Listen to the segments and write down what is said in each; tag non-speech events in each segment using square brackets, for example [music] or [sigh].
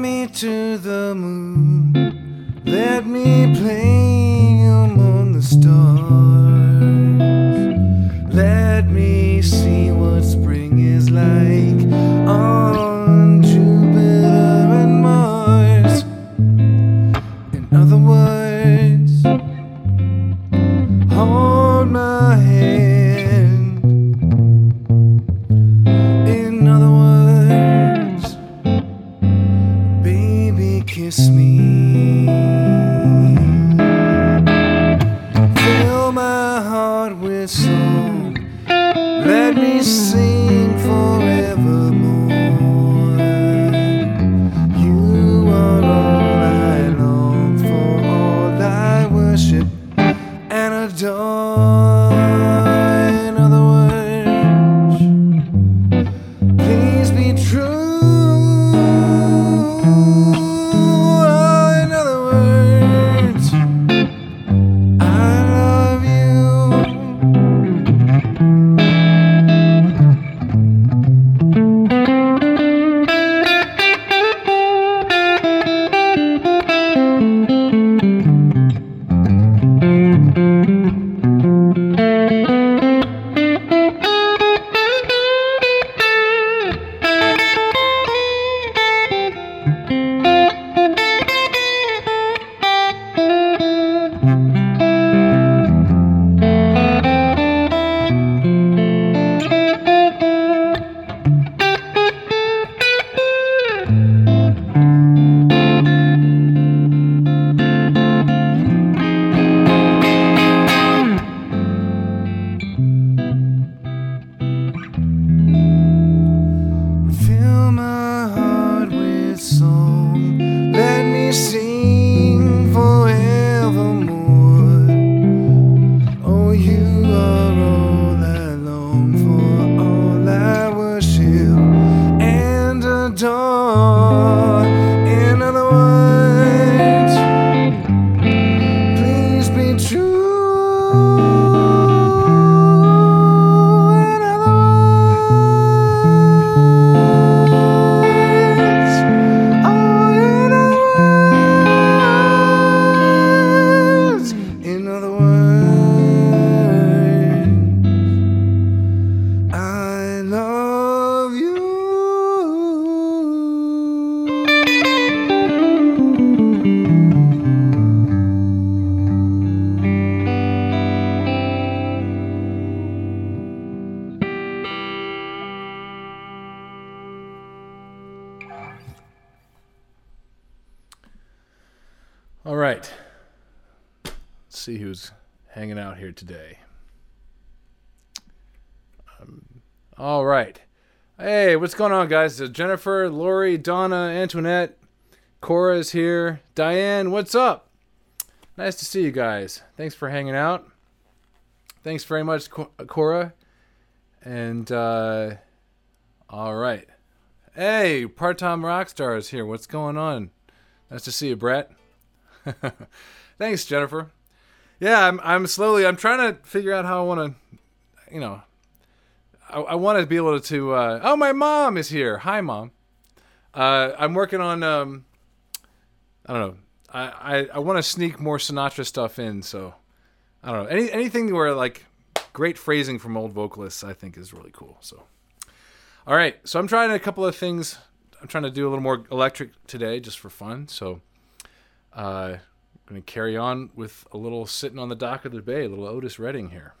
me to the moon. Let me play going on, guys? Jennifer, Lori, Donna, Antoinette, Cora's here. Diane, what's up? Nice to see you guys. Thanks for hanging out. Thanks very much, Cora. And, uh, all right. Hey, part time rockstar is here. What's going on? Nice to see you, Brett. [laughs] Thanks, Jennifer. Yeah, I'm I'm slowly I'm trying to figure out how I want to, you know, I, I want to be able to. Uh, oh, my mom is here. Hi, mom. Uh, I'm working on. Um, I don't know. I I, I want to sneak more Sinatra stuff in. So I don't know. Any anything where like great phrasing from old vocalists, I think is really cool. So all right. So I'm trying a couple of things. I'm trying to do a little more electric today, just for fun. So uh, I'm going to carry on with a little sitting on the dock of the bay, a little Otis Redding here.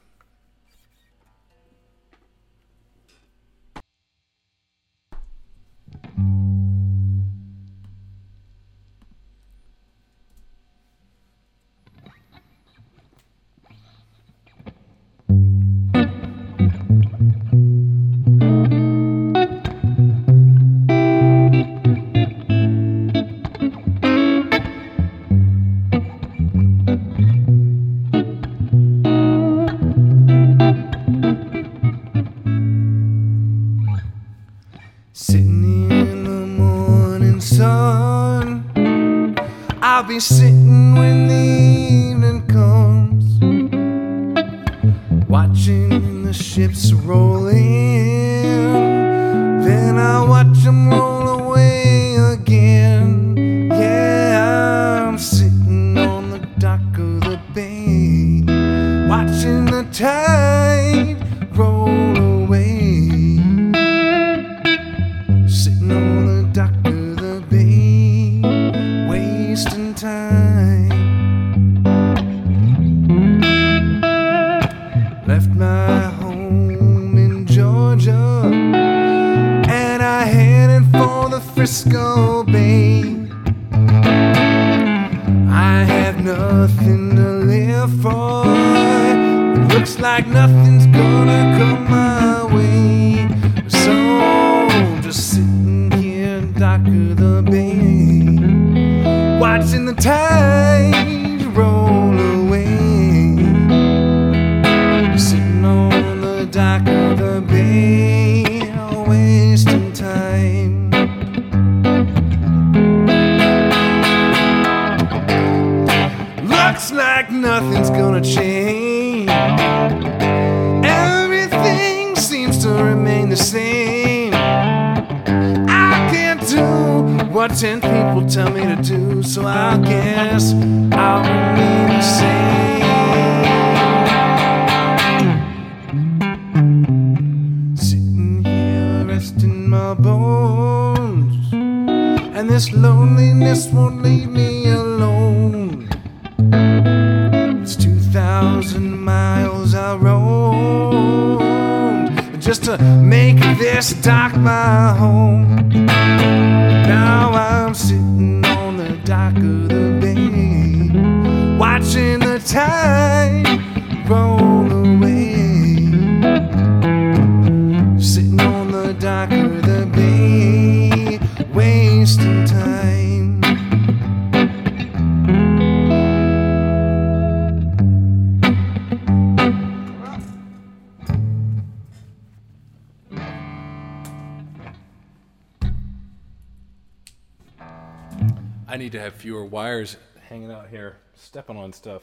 fewer wires hanging out here, stepping on stuff.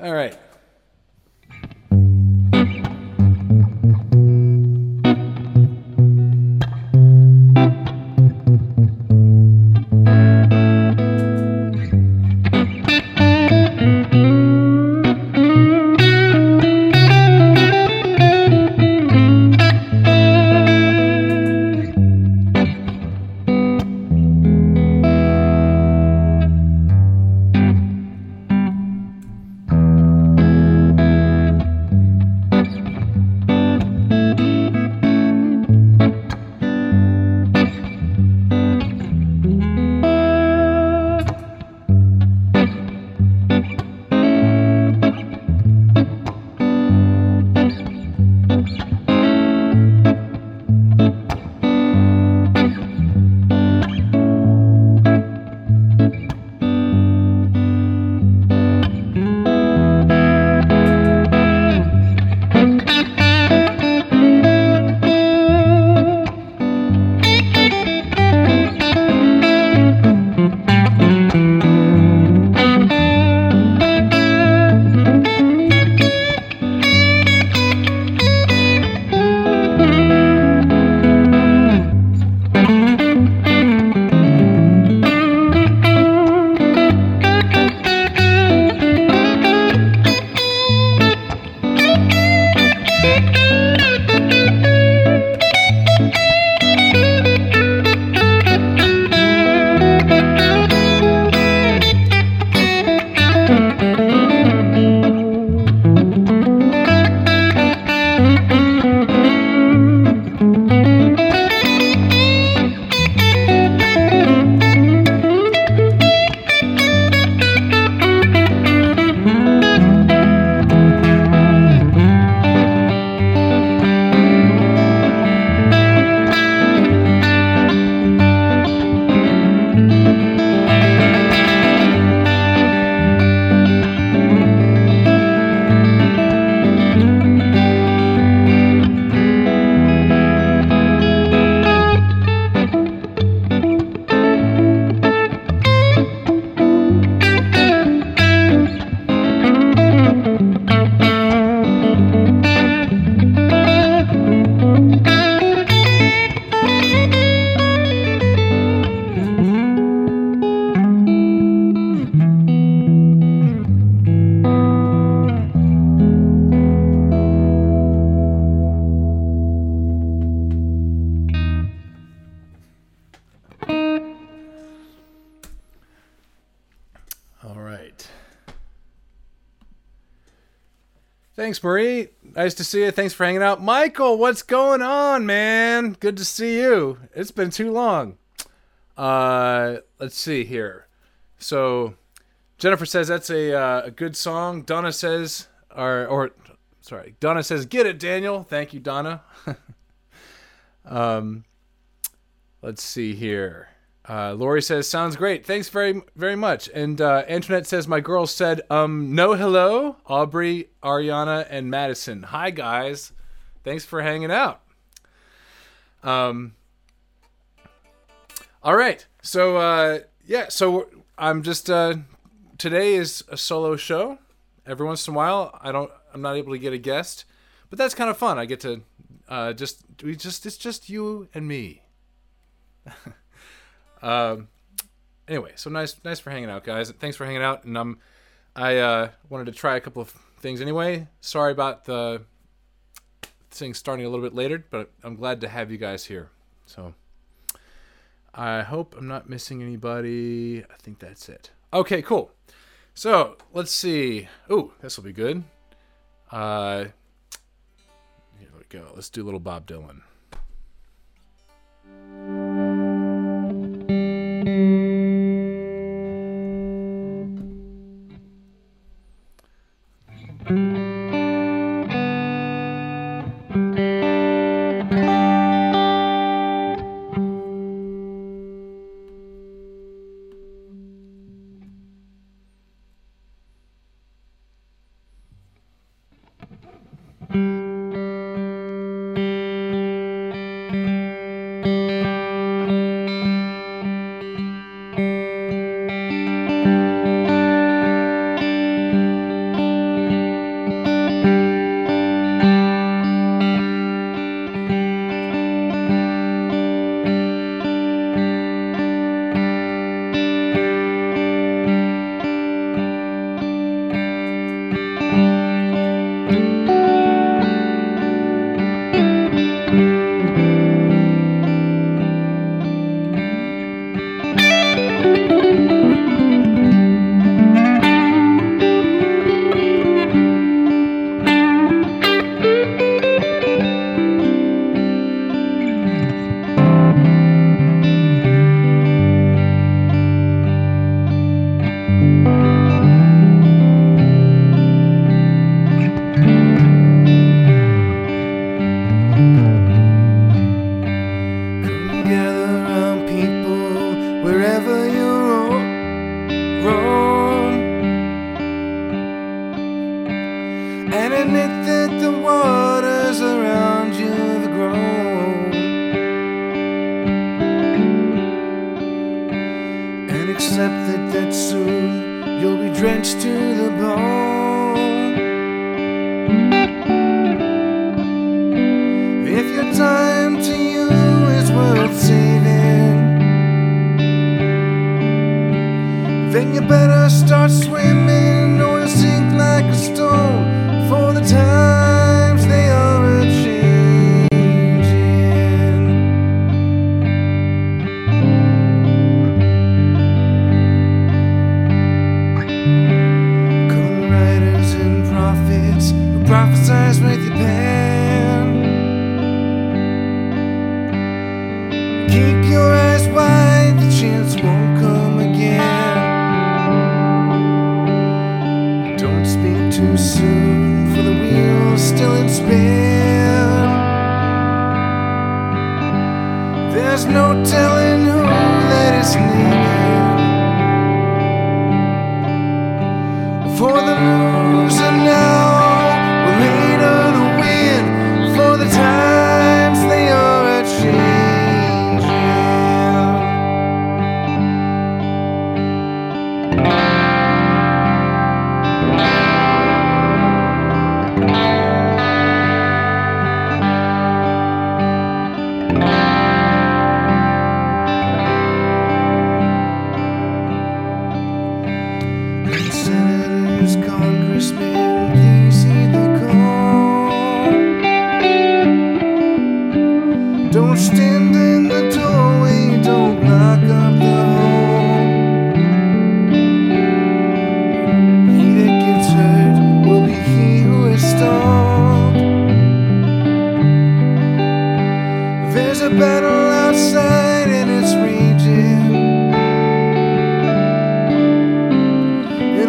All right. Thanks, Marie. Nice to see you. Thanks for hanging out. Michael, what's going on, man? Good to see you. It's been too long. Uh, let's see here. So, Jennifer says that's a, uh, a good song. Donna says, or, or, sorry, Donna says, get it, Daniel. Thank you, Donna. [laughs] um, let's see here. Uh, Lori says, "Sounds great. Thanks very very much." And uh, Antoinette says, "My girls said, um, no hello, Aubrey, Ariana, and Madison. Hi guys, thanks for hanging out." Um. All right, so uh, yeah, so I'm just uh, today is a solo show. Every once in a while, I don't, I'm not able to get a guest, but that's kind of fun. I get to uh, just we just it's just you and me. [laughs] Um, anyway, so nice, nice for hanging out, guys. Thanks for hanging out, and um, I uh, wanted to try a couple of things anyway. Sorry about the thing starting a little bit later, but I'm glad to have you guys here. So I hope I'm not missing anybody. I think that's it. Okay, cool. So let's see. Ooh, this will be good. Uh, here we go. Let's do a little Bob Dylan. Come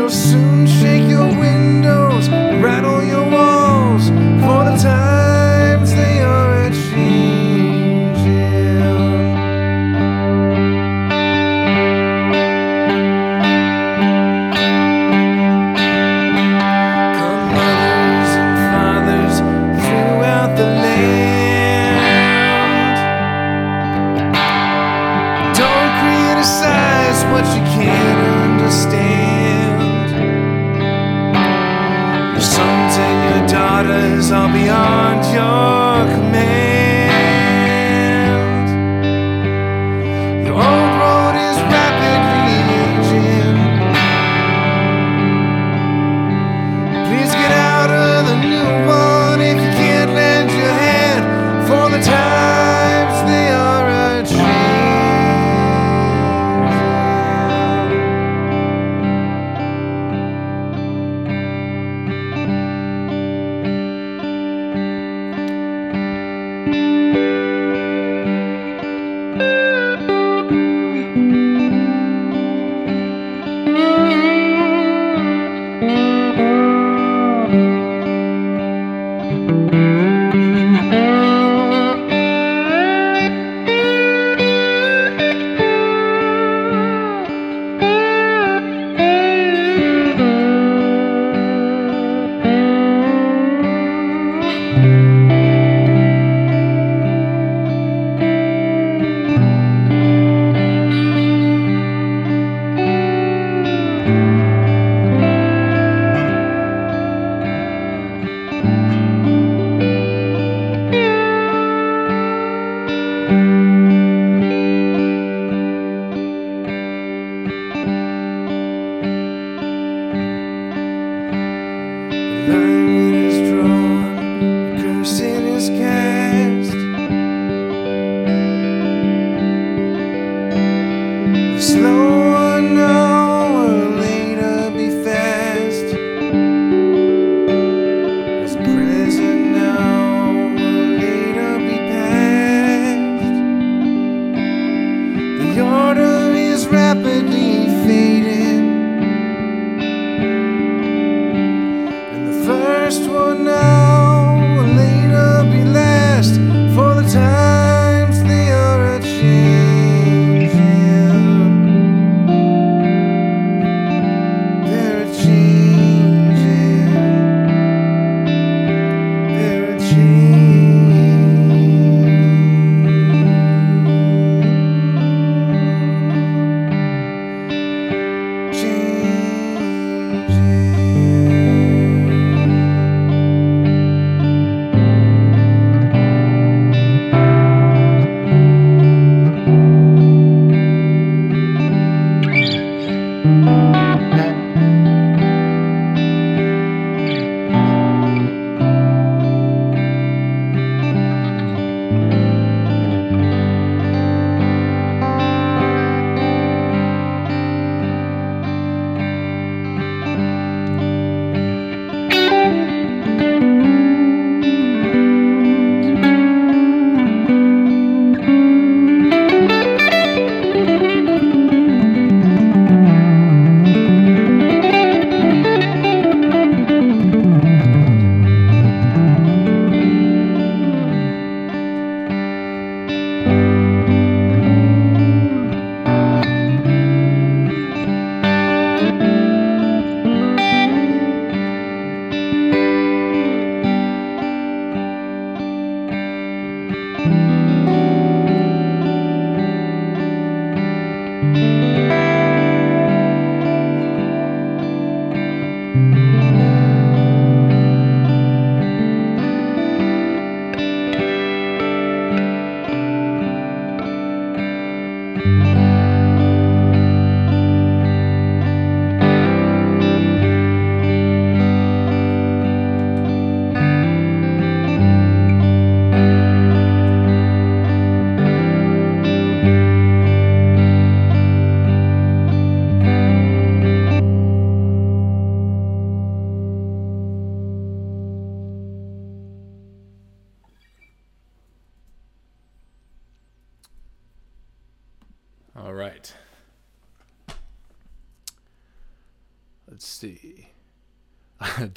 It'll soon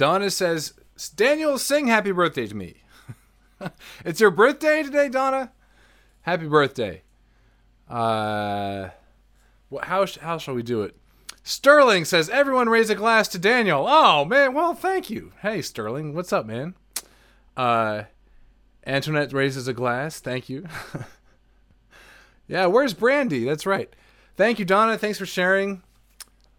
Donna says, Daniel, sing happy birthday to me. [laughs] it's your birthday today, Donna? Happy birthday. Uh, how, how shall we do it? Sterling says, everyone raise a glass to Daniel. Oh, man. Well, thank you. Hey, Sterling. What's up, man? Uh, Antoinette raises a glass. Thank you. [laughs] yeah, where's Brandy? That's right. Thank you, Donna. Thanks for sharing.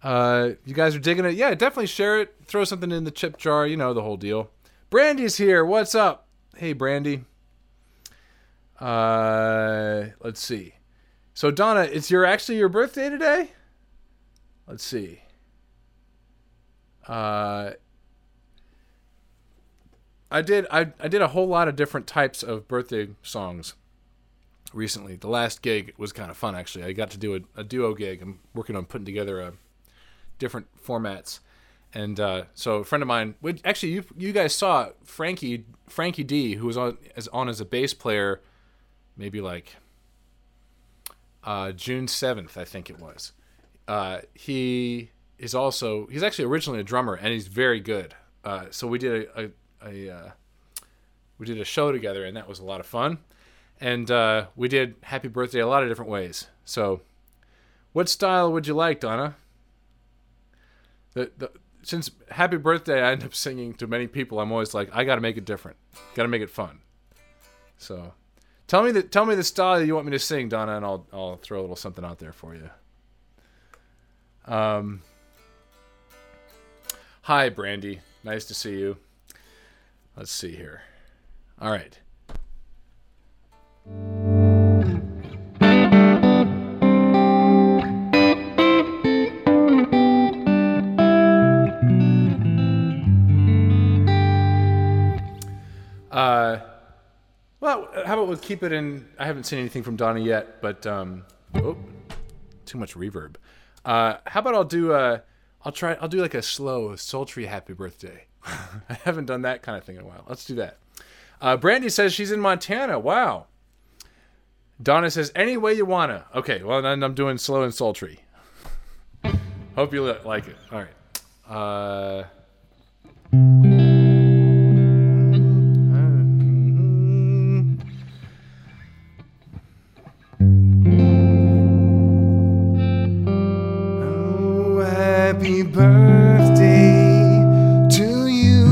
Uh, you guys are digging it. Yeah, definitely share it. Throw something in the chip jar. You know the whole deal. Brandy's here. What's up? Hey, Brandy. Uh, let's see. So Donna, it's your actually your birthday today. Let's see. Uh, I did I, I did a whole lot of different types of birthday songs recently. The last gig was kind of fun actually. I got to do a, a duo gig. I'm working on putting together a different formats. And uh, so a friend of mine, which actually you you guys saw Frankie Frankie D, who was on as on as a bass player, maybe like uh, June seventh, I think it was. Uh, he is also he's actually originally a drummer and he's very good. Uh, so we did a, a, a uh, we did a show together and that was a lot of fun. And uh, we did Happy Birthday a lot of different ways. So, what style would you like, Donna? The, the since Happy Birthday I end up singing to many people, I'm always like I got to make it different, got to make it fun. So, tell me the tell me the style you want me to sing, Donna, and I'll I'll throw a little something out there for you. Um. Hi, Brandy. Nice to see you. Let's see here. All right. Well, keep it in? I haven't seen anything from Donna yet, but um, oh, too much reverb. Uh, how about I'll do a, I'll try, I'll do like a slow, sultry happy birthday. [laughs] I haven't done that kind of thing in a while. Let's do that. Uh, Brandy says she's in Montana. Wow. Donna says any way you wanna. Okay, well then I'm doing slow and sultry. [laughs] Hope you li- like it. All right. Uh, birthday to you.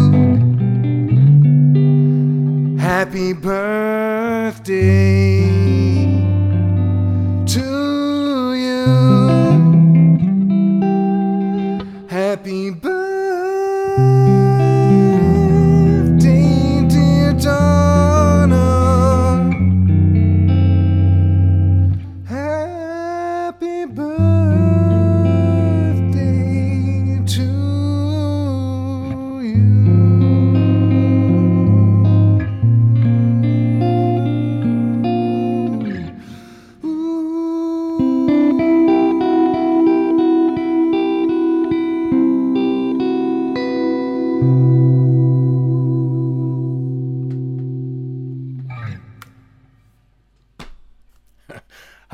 Happy birthday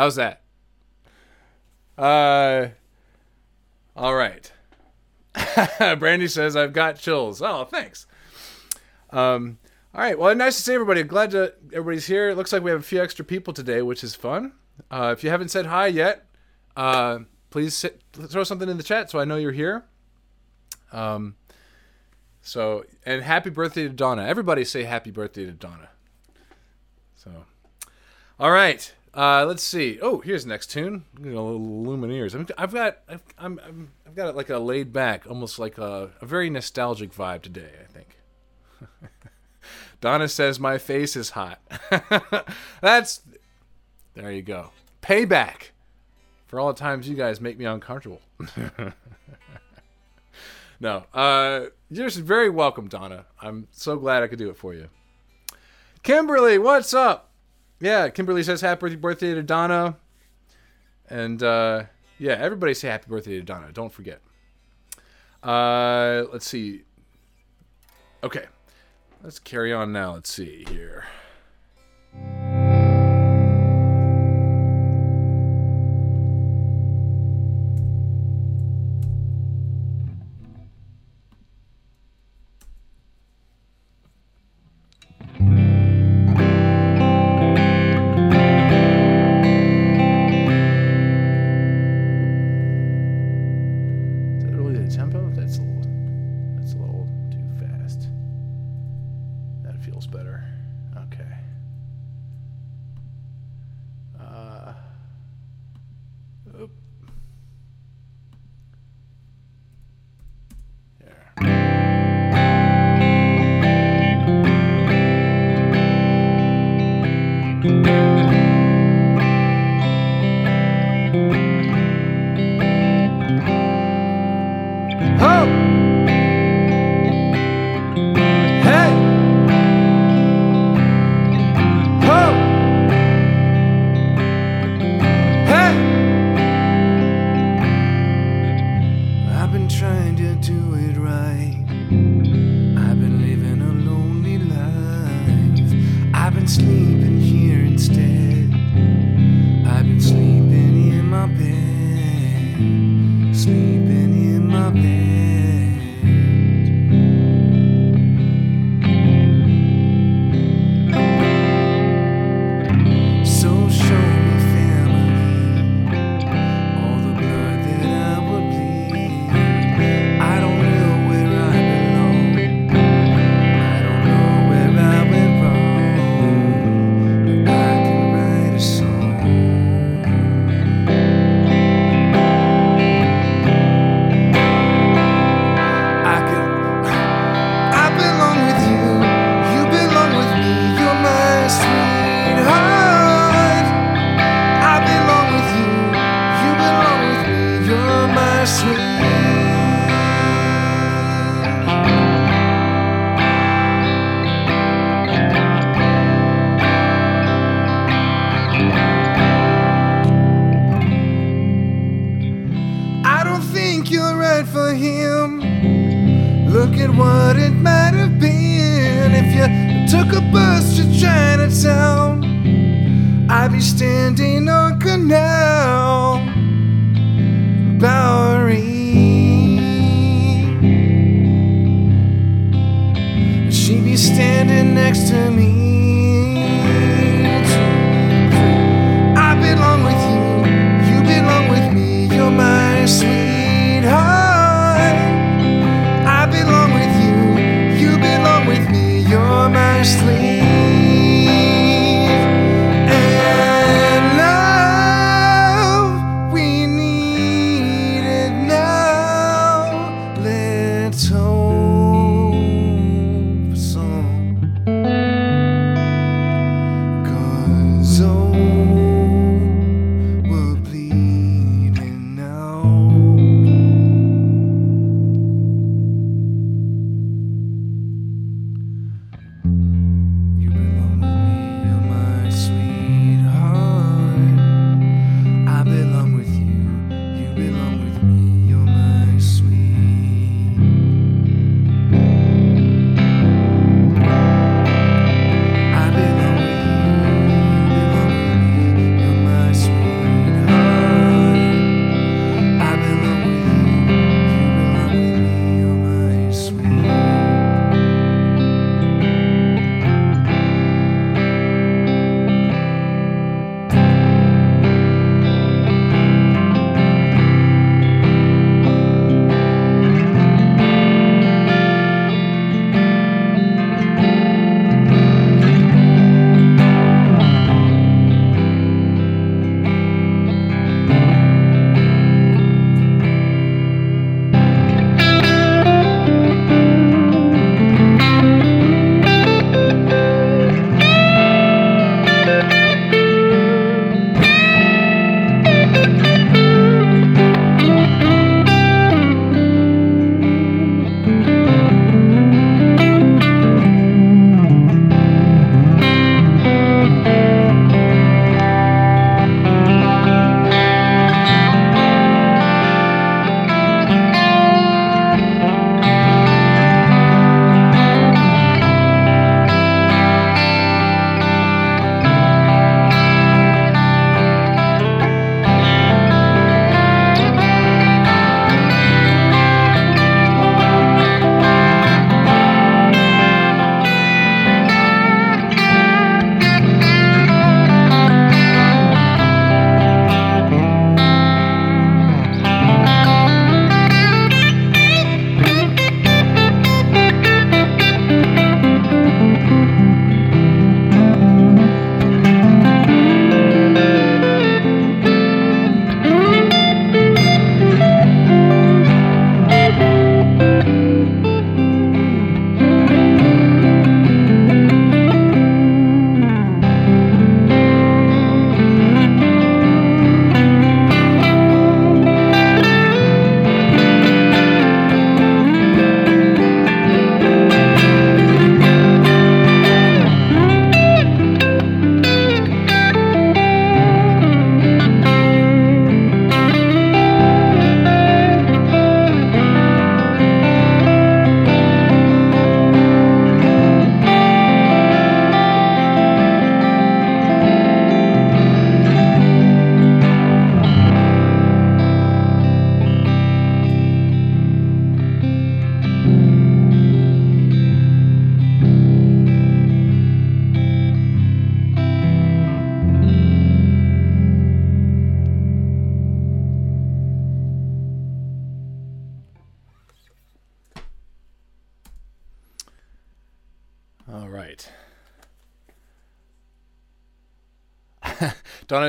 how's that? Uh, all right. [laughs] Brandy says I've got chills. Oh, thanks. Um, all right. Well, nice to see everybody. Glad to everybody's here. It looks like we have a few extra people today, which is fun. Uh, if you haven't said hi yet, uh, please sit, throw something in the chat so I know you're here. Um, so and happy birthday to Donna. Everybody say happy birthday to Donna. So, all right. Uh, let's see. Oh, here's next tune. A little Lumineers. I've got, I've, I'm, I'm, I've got like a laid back, almost like a, a very nostalgic vibe today. I think. [laughs] Donna says my face is hot. [laughs] That's there you go. Payback for all the times you guys make me uncomfortable. [laughs] no, uh, you're very welcome, Donna. I'm so glad I could do it for you. Kimberly, what's up? Yeah, Kimberly says happy birthday to Donna. And uh, yeah, everybody say happy birthday to Donna. Don't forget. Uh, let's see. Okay, let's carry on now. Let's see here. took a bus to Chinatown. I'd be standing on canal Bowery. she'd be standing next to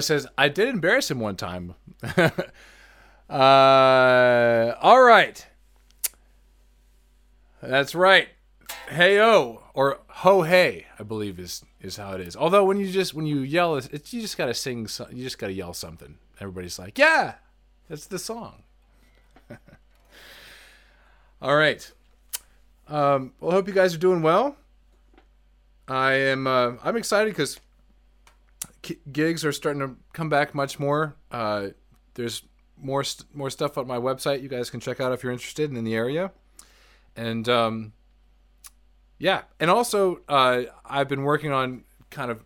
says, I did embarrass him one time. [laughs] uh, all right. That's right. Hey oh or ho hey, I believe is is how it is. Although when you just when you yell, it's, you just gotta sing. So, you just gotta yell something. Everybody's like, yeah, that's the song. [laughs] All right. Um, well, hope you guys are doing well. I am. Uh, I'm excited because gigs are starting to come back much more. Uh, there's more st- more stuff on my website you guys can check out if you're interested in the area. And um, yeah, and also uh, I've been working on kind of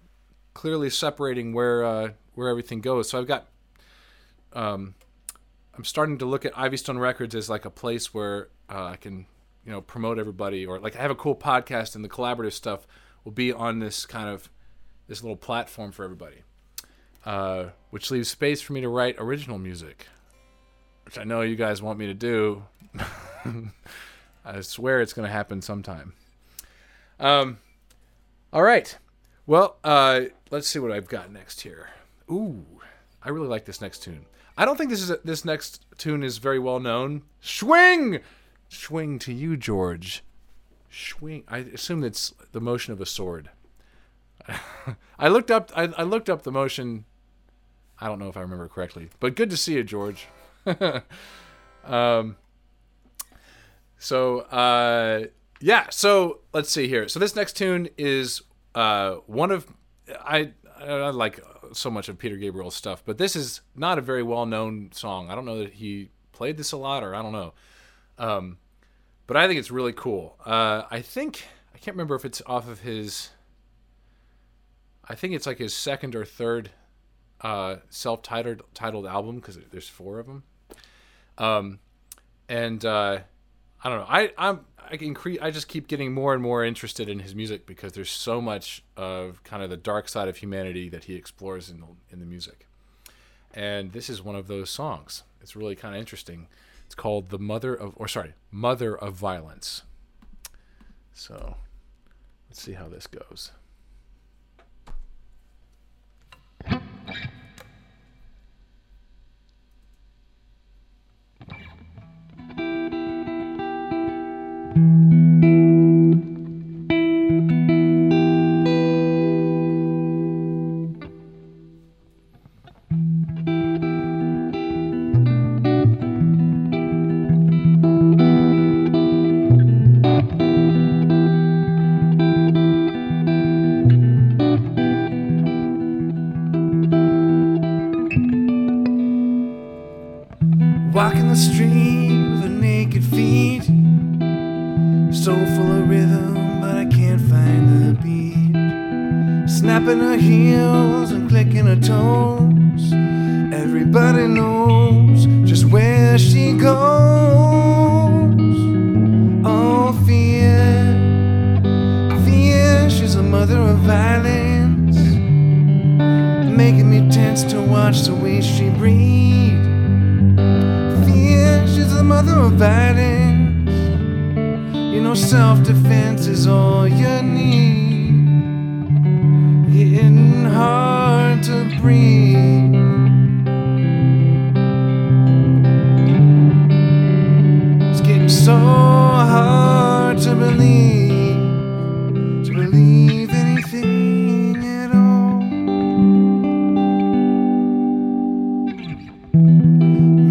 clearly separating where uh, where everything goes. So I've got um, I'm starting to look at Ivy Stone Records as like a place where uh, I can you know promote everybody or like I have a cool podcast and the collaborative stuff will be on this kind of this little platform for everybody, uh, which leaves space for me to write original music, which I know you guys want me to do. [laughs] I swear it's going to happen sometime. Um, all right. Well, uh, let's see what I've got next here. Ooh, I really like this next tune. I don't think this is a, this next tune is very well known. Swing, swing to you, George. Swing. I assume it's the motion of a sword. [laughs] I looked up. I, I, looked up the motion. I don't know if I remember correctly, but good to see you, George. [laughs] um, so uh, yeah, so let's see here. So this next tune is uh, one of I I like so much of Peter Gabriel's stuff, but this is not a very well known song. I don't know that he played this a lot, or I don't know. Um, but I think it's really cool. Uh, I think I can't remember if it's off of his. I think it's like his second or third uh, self-titled titled album because there's four of them. Um, and uh, I don't know. I I'm I increase. I just keep getting more and more interested in his music because there's so much of kind of the dark side of humanity that he explores in the, in the music. And this is one of those songs. It's really kind of interesting. It's called "The Mother of," or sorry, "Mother of Violence." So, let's see how this goes. Thank you.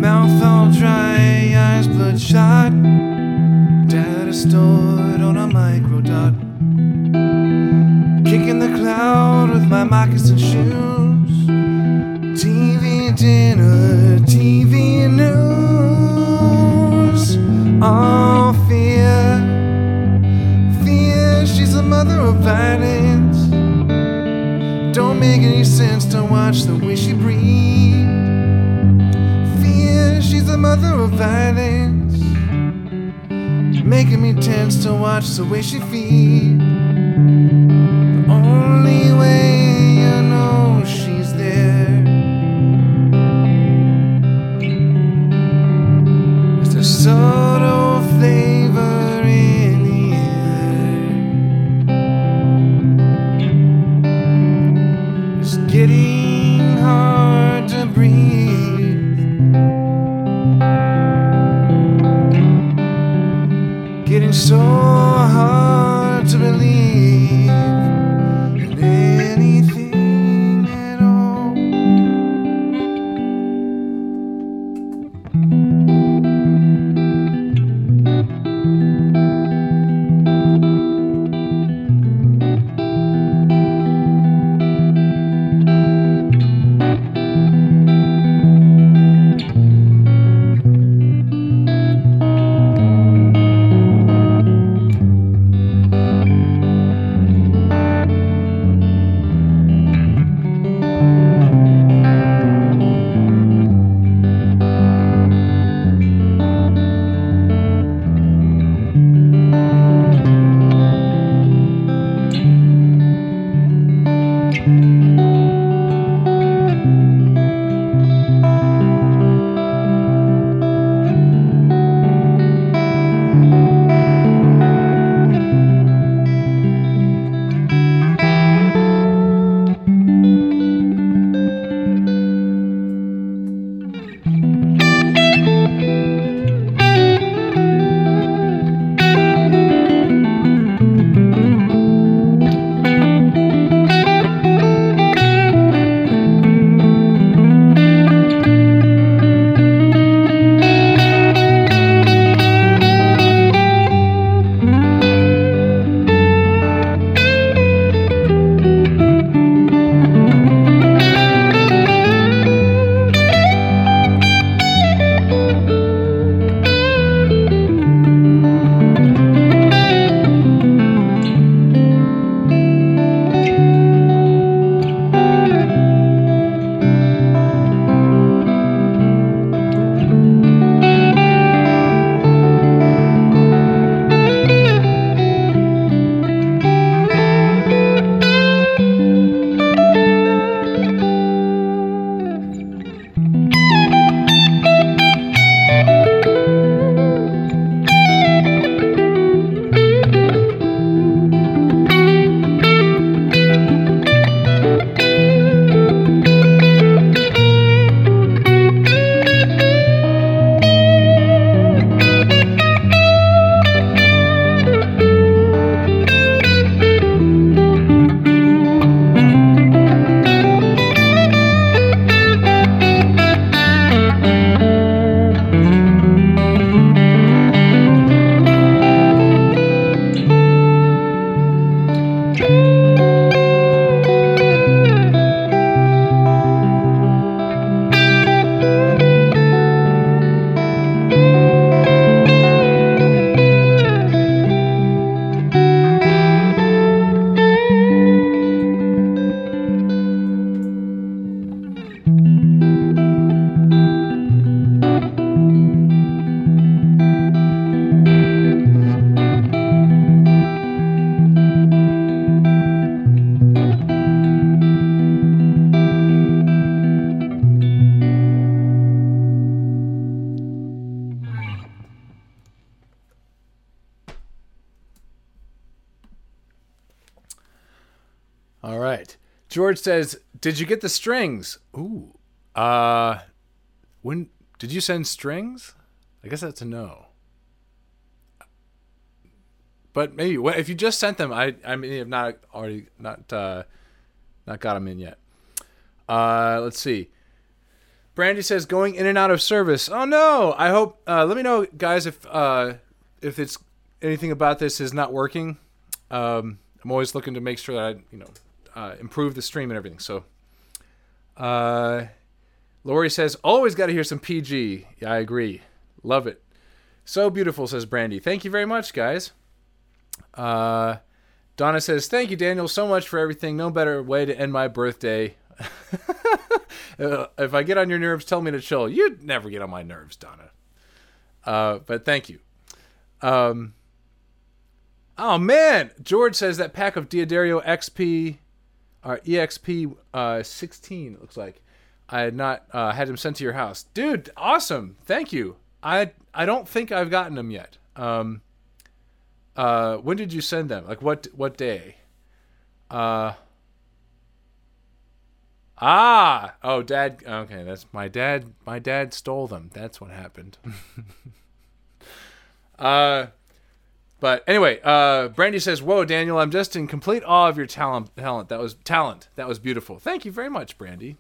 Mouth all dry eyes bloodshot. Data stored on a micro dot. Kicking the cloud with my moccasin shoes. TV dinner, TV news. All fear, fear. She's a mother of violence. Don't make any sense to watch the way she breathes of violence. Making me tense to watch the way she feeds. Says, "Did you get the strings?" Ooh. Uh when did you send strings? I guess that's a no. But maybe well, if you just sent them, I I may have not already not uh not got them in yet. Uh let's see. Brandy says going in and out of service. Oh no! I hope. Uh, let me know, guys, if uh, if it's anything about this is not working. Um, I'm always looking to make sure that I, you know, uh, improve the stream and everything. So, uh, Lori says always got to hear some PG. Yeah, I agree. Love it. So beautiful, says Brandy. Thank you very much, guys. Uh, Donna says thank you, Daniel, so much for everything. No better way to end my birthday. [laughs] Uh, if I get on your nerves, tell me to chill. You'd never get on my nerves, Donna. Uh, but thank you. Um, oh man, George says that pack of D'Addario XP or EXP uh, 16 it looks like I had not uh, had them sent to your house, dude. Awesome, thank you. I I don't think I've gotten them yet. Um, uh, when did you send them? Like what what day? Uh, Ah, oh, dad. Okay, that's my dad. My dad stole them. That's what happened. [laughs] uh, But anyway, uh, Brandy says, "Whoa, Daniel, I'm just in complete awe of your talent. Talent that was talent. That was beautiful. Thank you very much, Brandy."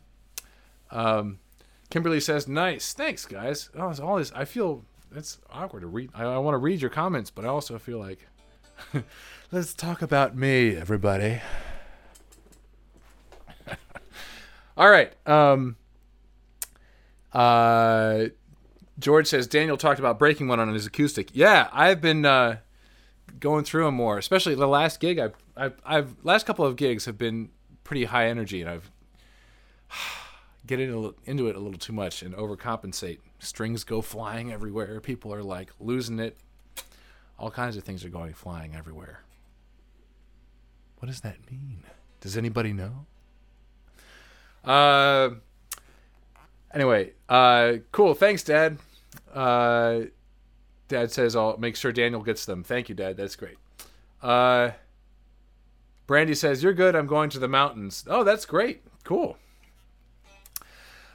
Um, Kimberly says, "Nice, thanks, guys." Oh, it's all this. I feel it's awkward to read. I, I want to read your comments, but I also feel like [laughs] let's talk about me, everybody. [laughs] all right. Um, uh, George says Daniel talked about breaking one on his acoustic. Yeah, I've been uh, going through them more, especially the last gig. I've, I've, I've last couple of gigs have been pretty high energy, and I've [sighs] get into, into it a little too much and overcompensate. Strings go flying everywhere. People are like losing it. All kinds of things are going flying everywhere. What does that mean? Does anybody know? Uh, anyway, uh, cool. Thanks, Dad. Uh, Dad says I'll make sure Daniel gets them. Thank you, Dad. That's great. Uh, Brandy says you're good. I'm going to the mountains. Oh, that's great. Cool.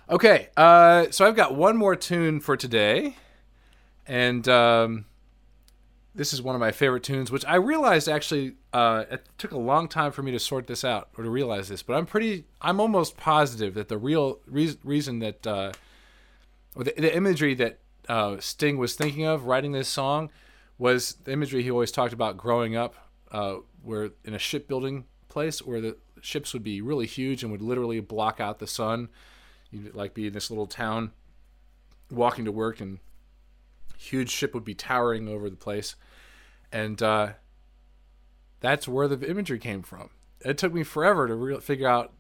Okay, uh, so I've got one more tune for today, and um, this is one of my favorite tunes, which I realized actually uh, it took a long time for me to sort this out or to realize this, but I'm pretty, I'm almost positive that the real re- reason that, uh, or the, the, imagery that uh, Sting was thinking of writing this song was the imagery he always talked about growing up, uh, where in a shipbuilding place where the ships would be really huge and would literally block out the sun. You'd like be in this little town walking to work and huge ship would be towering over the place. And uh, that's where the imagery came from. It took me forever to re- figure out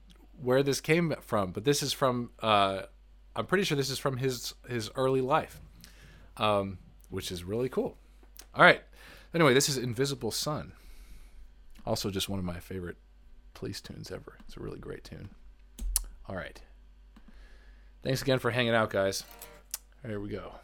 where this came from but this is from uh, i'm pretty sure this is from his his early life um, which is really cool. All right. Anyway this is invisible sun. Also just one of my favorite police tunes ever. It's a really great tune. All right. Thanks again for hanging out, guys. Here we go.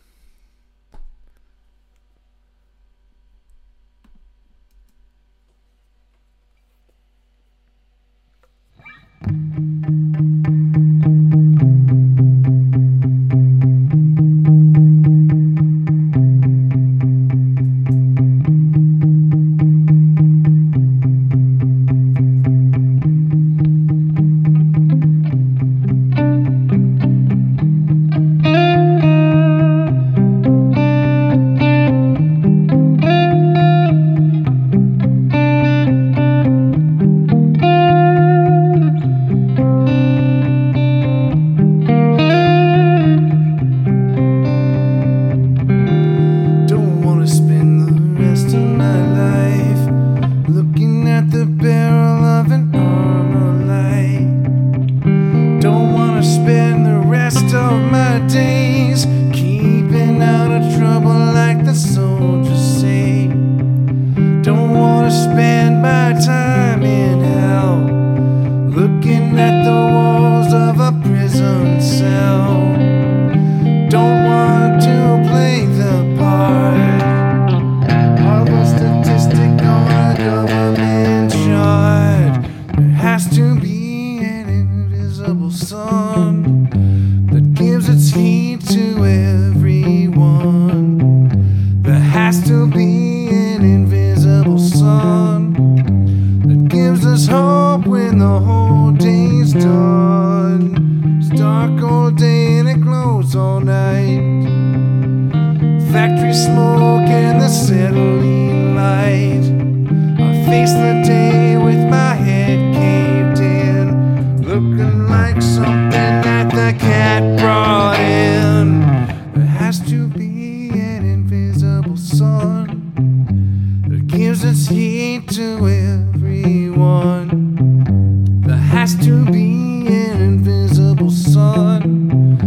to be an invisible sun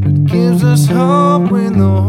that gives us hope when the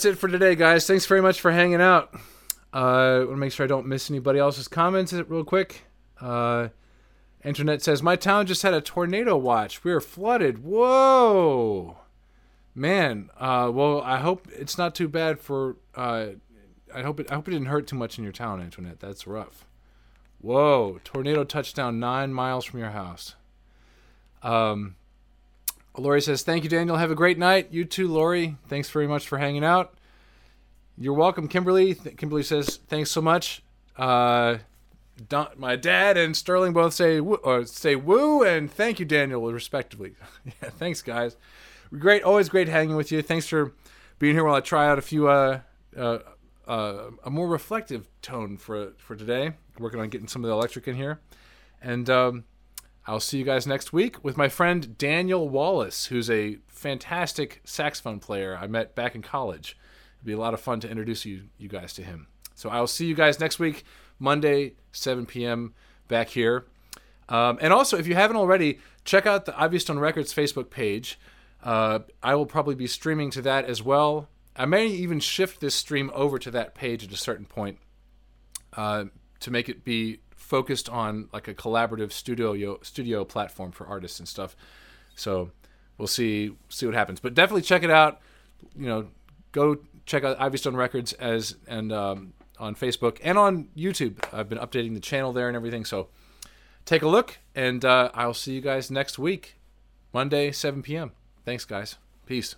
that's it for today, guys. Thanks very much for hanging out. Uh, I want to make sure I don't miss anybody else's comments real quick. Uh, Antoinette says, My town just had a tornado watch. We were flooded. Whoa. Man, uh, well, I hope it's not too bad for. Uh, I hope it. I hope it didn't hurt too much in your town, Antoinette. That's rough. Whoa! Tornado touchdown nine miles from your house. Um, Lori says, "Thank you, Daniel. Have a great night. You too, Lori. Thanks very much for hanging out. You're welcome, Kimberly. Th- Kimberly says, "Thanks so much." Uh, Don, my dad and Sterling both say woo, or say woo and thank you, Daniel, respectively. [laughs] yeah, thanks, guys. Great, always great hanging with you. Thanks for being here while I try out a few uh, uh, uh, a more reflective tone for for today. Working on getting some of the electric in here, and um, I'll see you guys next week with my friend Daniel Wallace, who's a fantastic saxophone player I met back in college. It'd be a lot of fun to introduce you you guys to him. So I'll see you guys next week, Monday, 7 p.m. back here. Um, and also, if you haven't already, check out the Ivy Stone Records Facebook page. Uh, I will probably be streaming to that as well. I may even shift this stream over to that page at a certain point uh, to make it be focused on like a collaborative studio studio platform for artists and stuff. So we'll see see what happens. But definitely check it out. You know, go check out Ivy Stone Records as and um, on Facebook and on YouTube. I've been updating the channel there and everything. So take a look, and uh, I'll see you guys next week, Monday, 7 p.m. Thanks, guys. Peace.